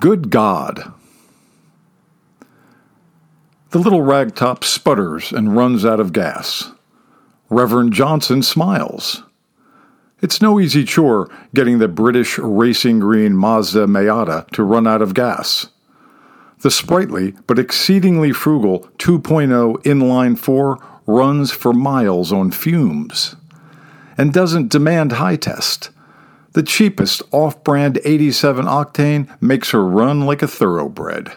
Good God. The little ragtop sputters and runs out of gas. Reverend Johnson smiles. It's no easy chore getting the British racing green Mazda Miata to run out of gas. The sprightly but exceedingly frugal 2.0 inline 4 runs for miles on fumes and doesn't demand high test. The cheapest off brand 87 octane makes her run like a thoroughbred.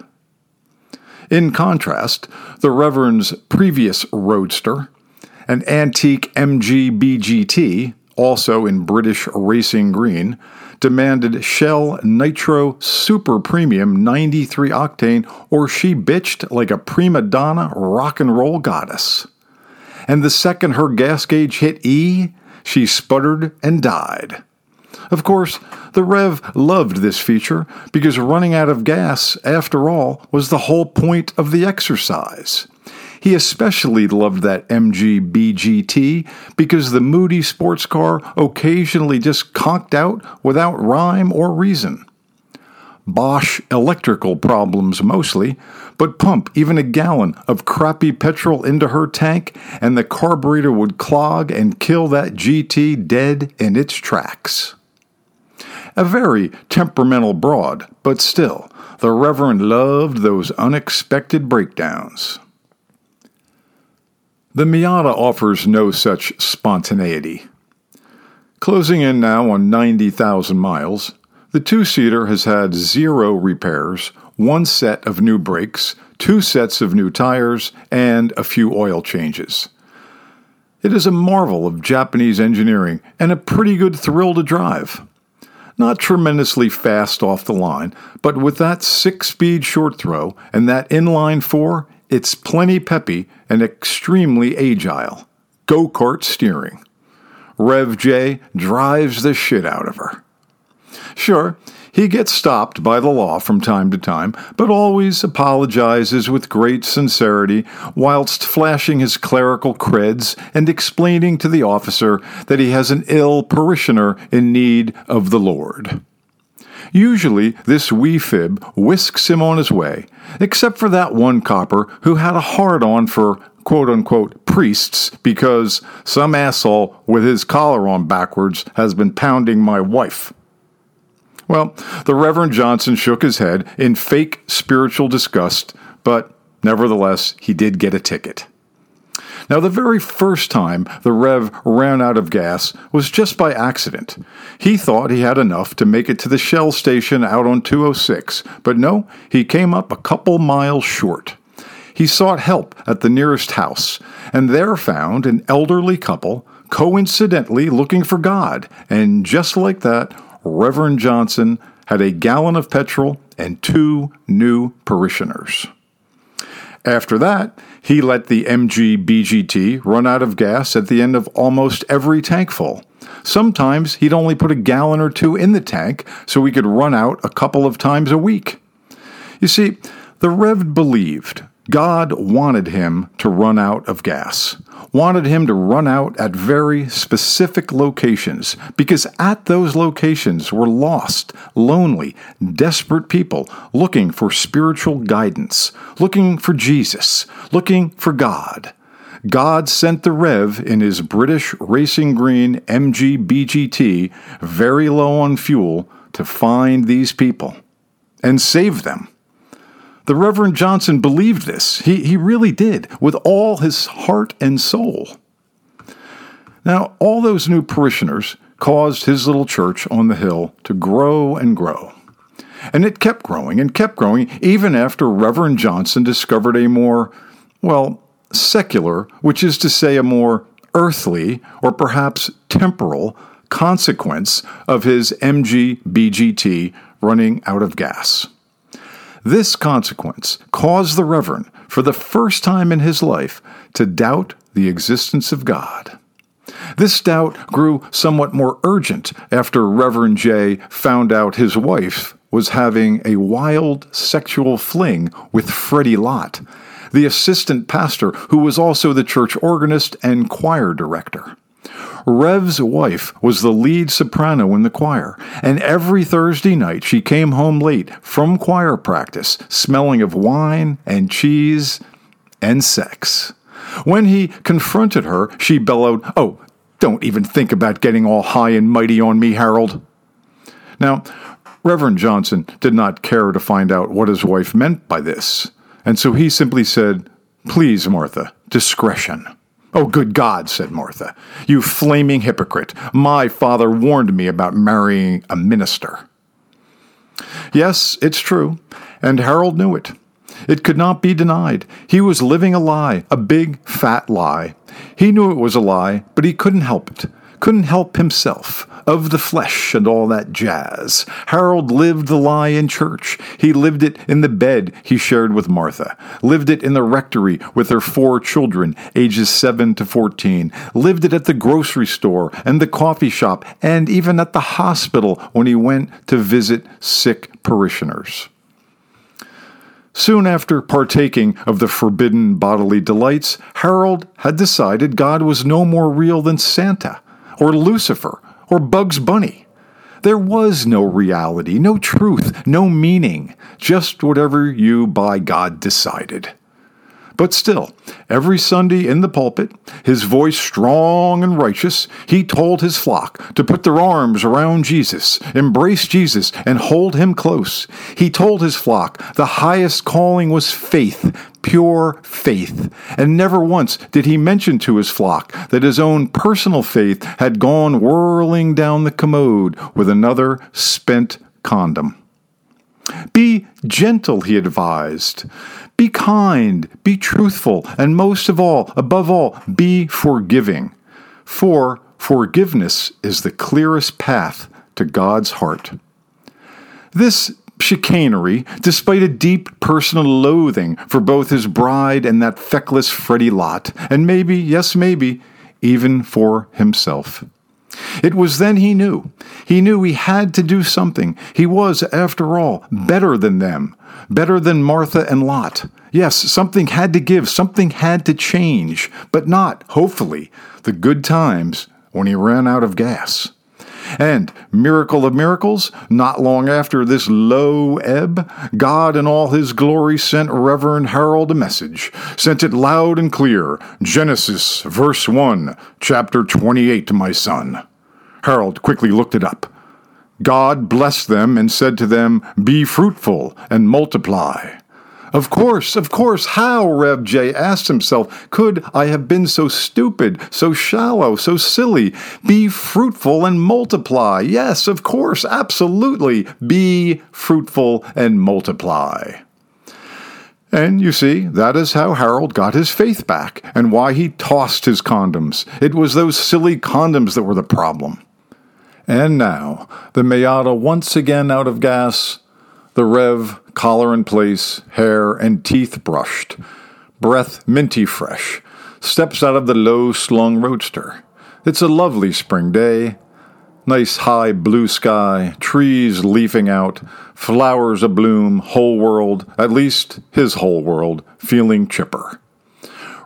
In contrast, the Reverend's previous Roadster, an antique MGB GT, also in British racing green, demanded Shell Nitro Super Premium 93 octane, or she bitched like a prima donna rock and roll goddess. And the second her gas gauge hit E, she sputtered and died. Of course, the Rev loved this feature because running out of gas, after all, was the whole point of the exercise. He especially loved that MGB GT because the moody sports car occasionally just conked out without rhyme or reason. Bosch electrical problems mostly, but pump even a gallon of crappy petrol into her tank and the carburetor would clog and kill that GT dead in its tracks. A very temperamental broad, but still, the Reverend loved those unexpected breakdowns. The Miata offers no such spontaneity. Closing in now on 90,000 miles, the two seater has had zero repairs, one set of new brakes, two sets of new tires, and a few oil changes. It is a marvel of Japanese engineering and a pretty good thrill to drive. Not tremendously fast off the line, but with that six speed short throw and that inline four, it's plenty peppy and extremely agile. Go kart steering. Rev J drives the shit out of her. Sure, he gets stopped by the law from time to time, but always apologizes with great sincerity whilst flashing his clerical creds and explaining to the officer that he has an ill parishioner in need of the Lord. Usually, this wee fib whisks him on his way, except for that one copper who had a hard on for quote unquote priests because some asshole with his collar on backwards has been pounding my wife. Well, the Reverend Johnson shook his head in fake spiritual disgust, but nevertheless, he did get a ticket. Now, the very first time the Rev ran out of gas was just by accident. He thought he had enough to make it to the Shell station out on 206, but no, he came up a couple miles short. He sought help at the nearest house, and there found an elderly couple, coincidentally looking for God, and just like that, Reverend Johnson had a gallon of petrol and two new parishioners. After that, he let the MGB GT run out of gas at the end of almost every tank full. Sometimes he'd only put a gallon or two in the tank so he could run out a couple of times a week. You see, the Rev believed God wanted him to run out of gas, wanted him to run out at very specific locations, because at those locations were lost, lonely, desperate people looking for spiritual guidance, looking for Jesus, looking for God. God sent the Rev in his British Racing Green MGB GT, very low on fuel, to find these people and save them. The Reverend Johnson believed this. He, he really did, with all his heart and soul. Now, all those new parishioners caused his little church on the hill to grow and grow. And it kept growing and kept growing even after Reverend Johnson discovered a more, well, secular, which is to say, a more earthly or perhaps temporal consequence of his MGB GT running out of gas. This consequence caused the Reverend, for the first time in his life, to doubt the existence of God. This doubt grew somewhat more urgent after Reverend J found out his wife was having a wild sexual fling with Freddie Lott, the assistant pastor who was also the church organist and choir director. Rev's wife was the lead soprano in the choir, and every Thursday night she came home late from choir practice, smelling of wine and cheese and sex. When he confronted her, she bellowed, Oh, don't even think about getting all high and mighty on me, Harold. Now, Reverend Johnson did not care to find out what his wife meant by this, and so he simply said, Please, Martha, discretion. Oh, good God, said Martha. You flaming hypocrite. My father warned me about marrying a minister. Yes, it's true, and Harold knew it. It could not be denied. He was living a lie, a big, fat lie. He knew it was a lie, but he couldn't help it couldn't help himself, of the flesh and all that jazz. Harold lived the lie in church. He lived it in the bed he shared with Martha, lived it in the rectory with their four children, ages 7 to 14, lived it at the grocery store and the coffee shop, and even at the hospital when he went to visit sick parishioners. Soon after partaking of the forbidden bodily delights, Harold had decided God was no more real than Santa or Lucifer or Bugs Bunny. There was no reality, no truth, no meaning, just whatever you by God decided. But still, every Sunday in the pulpit, his voice strong and righteous, he told his flock to put their arms around Jesus, embrace Jesus, and hold him close. He told his flock the highest calling was faith, pure faith, and never once did he mention to his flock that his own personal faith had gone whirling down the commode with another spent condom. Be gentle, he advised. Be kind, be truthful, and most of all, above all, be forgiving. For forgiveness is the clearest path to God's heart. This chicanery, despite a deep personal loathing for both his bride and that feckless Freddie Lott, and maybe, yes, maybe, even for himself. It was then he knew. He knew he had to do something. He was, after all, better than them, better than Martha and Lott. Yes, something had to give, something had to change, but not, hopefully, the good times when he ran out of gas. And, miracle of miracles, not long after this low ebb, God in all his glory sent Reverend Harold a message, sent it loud and clear Genesis, verse 1, chapter 28, my son. Harold quickly looked it up. God blessed them and said to them, Be fruitful and multiply. Of course, of course, how, Rev J asked himself, could I have been so stupid, so shallow, so silly? Be fruitful and multiply. Yes, of course, absolutely. Be fruitful and multiply. And you see, that is how Harold got his faith back and why he tossed his condoms. It was those silly condoms that were the problem. And now, the Miata once again out of gas, the Rev collar in place, hair and teeth brushed, breath minty fresh, steps out of the low slung roadster. It's a lovely spring day. Nice high blue sky, trees leafing out, flowers abloom, whole world, at least his whole world, feeling chipper.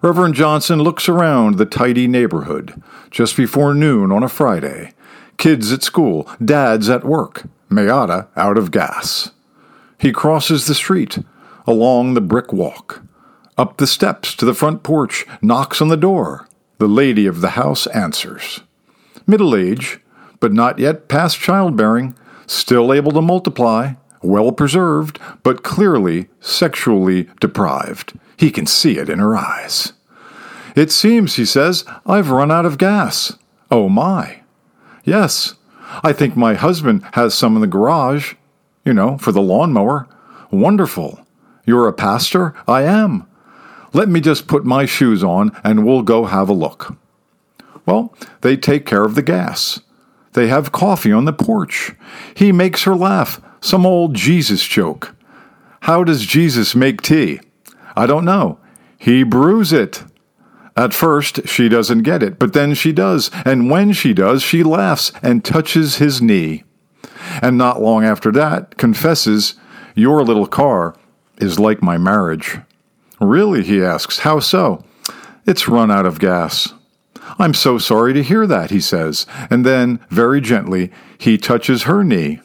Reverend Johnson looks around the tidy neighborhood just before noon on a Friday. Kids at school, dads at work, Miata out of gas. He crosses the street, along the brick walk, up the steps to the front porch, knocks on the door. The lady of the house answers. Middle age, but not yet past childbearing, still able to multiply, well preserved, but clearly sexually deprived. He can see it in her eyes. It seems, he says, I've run out of gas. Oh my. Yes, I think my husband has some in the garage you know, for the lawnmower. Wonderful. You're a pastor? I am. Let me just put my shoes on and we'll go have a look. Well, they take care of the gas. They have coffee on the porch. He makes her laugh. Some old Jesus joke. How does Jesus make tea? I don't know. He brews it. At first, she doesn't get it, but then she does, and when she does, she laughs and touches his knee and not long after that confesses, Your little car is like my marriage. Really? he asks. How so? It's run out of gas. I'm so sorry to hear that, he says, and then, very gently, he touches her knee.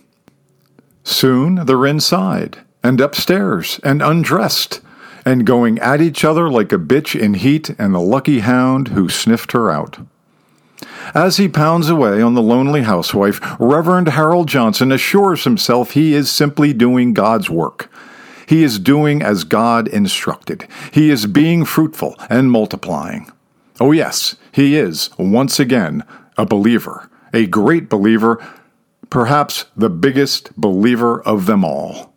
Soon they're inside, and upstairs, and undressed, and going at each other like a bitch in heat and the lucky hound who sniffed her out. As he pounds away on the lonely housewife, Reverend Harold Johnson assures himself he is simply doing God's work. He is doing as God instructed. He is being fruitful and multiplying. Oh, yes, he is, once again, a believer, a great believer, perhaps the biggest believer of them all.